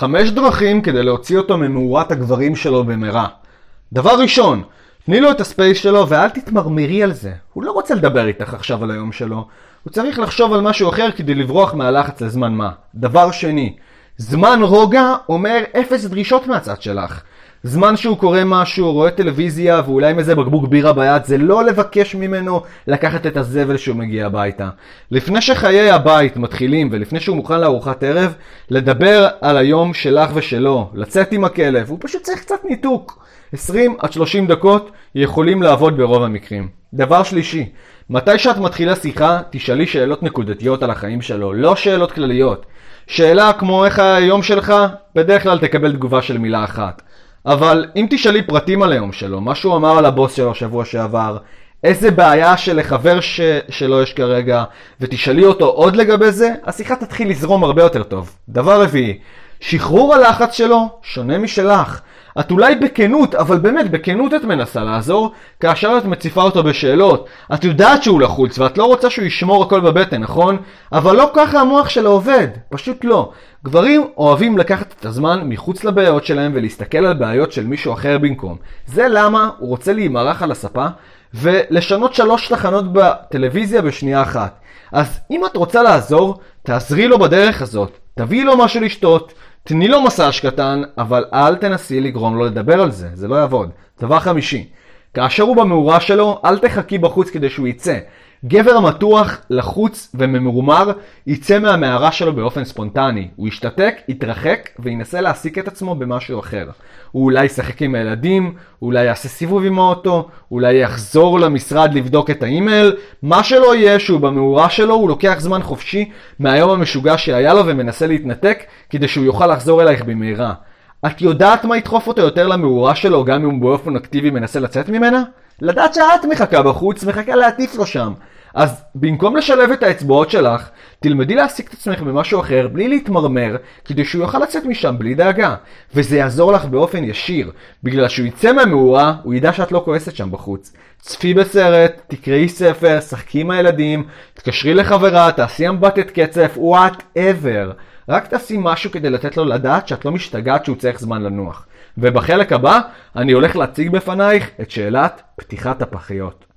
חמש דרכים כדי להוציא אותו ממאורת הגברים שלו במהרה. דבר ראשון, תני לו את הספייס שלו ואל תתמרמרי על זה. הוא לא רוצה לדבר איתך עכשיו על היום שלו. הוא צריך לחשוב על משהו אחר כדי לברוח מהלחץ לזמן מה. דבר שני, זמן רוגע אומר אפס דרישות מהצד שלך. זמן שהוא קורא משהו, רואה טלוויזיה ואולי עם איזה בקבוק בירה ביד, זה לא לבקש ממנו לקחת את הזבל שהוא מגיע הביתה. לפני שחיי הבית מתחילים ולפני שהוא מוכן לארוחת ערב, לדבר על היום שלך ושלו, לצאת עם הכלב, הוא פשוט צריך קצת ניתוק. 20 עד 30 דקות יכולים לעבוד ברוב המקרים. דבר שלישי, מתי שאת מתחילה שיחה, תשאלי שאלות נקודתיות על החיים שלו, לא שאלות כלליות. שאלה כמו איך היום שלך, בדרך כלל תקבל תגובה של מילה אחת. אבל אם תשאלי פרטים על היום שלו, מה שהוא אמר על הבוס שלו שבוע שעבר, איזה בעיה שלחבר ש... שלו יש כרגע, ותשאלי אותו עוד לגבי זה, השיחה תתחיל לזרום הרבה יותר טוב. דבר רביעי, שחרור הלחץ שלו שונה משלך. את אולי בכנות, אבל באמת בכנות את מנסה לעזור, כאשר את מציפה אותו בשאלות. את יודעת שהוא לחוץ ואת לא רוצה שהוא ישמור הכל בבטן, נכון? אבל לא ככה המוח שלו עובד, פשוט לא. גברים אוהבים לקחת את הזמן מחוץ לבעיות שלהם ולהסתכל על בעיות של מישהו אחר במקום. זה למה הוא רוצה להימרח על הספה ולשנות שלוש תחנות בטלוויזיה בשנייה אחת. אז אם את רוצה לעזור, תעזרי לו בדרך הזאת. תביאי לו משהו לשתות, תני לו מסאז' קטן, אבל אל תנסי לגרום לו לדבר על זה, זה לא יעבוד. דבר חמישי, כאשר הוא במאורה שלו, אל תחכי בחוץ כדי שהוא יצא. גבר מתוח, לחוץ וממורמר יצא מהמערה שלו באופן ספונטני. הוא ישתתק, יתרחק וינסה להעסיק את עצמו במשהו אחר. הוא אולי ישחק עם הילדים, אולי יעשה סיבוב עם האוטו, אולי יחזור למשרד לבדוק את האימייל, מה שלא יהיה שהוא במאורה שלו, הוא לוקח זמן חופשי מהיום המשוגע שהיה לו ומנסה להתנתק כדי שהוא יוכל לחזור אלייך במהרה. את יודעת מה ידחוף אותו יותר למאורה שלו גם אם הוא באופן אקטיבי מנסה לצאת ממנה? לדעת שאת מחכה בחוץ, מחכה להטיף לו שם. אז במקום לשלב את האצבעות שלך, תלמדי להעסיק את עצמך במשהו אחר בלי להתמרמר, כדי שהוא יוכל לצאת משם בלי דאגה. וזה יעזור לך באופן ישיר. בגלל שהוא יצא מהמאורה, הוא ידע שאת לא כועסת שם בחוץ. צפי בסרט, תקראי ספר, שחקי עם הילדים, תקשרי לחברה, תעשי אמבטת קצף, וואטאבר. רק תעשי משהו כדי לתת לו לדעת שאת לא משתגעת שהוא צריך זמן לנוח. ובחלק הבא אני הולך להציג בפנייך את שאלת פתיחת הפחיות.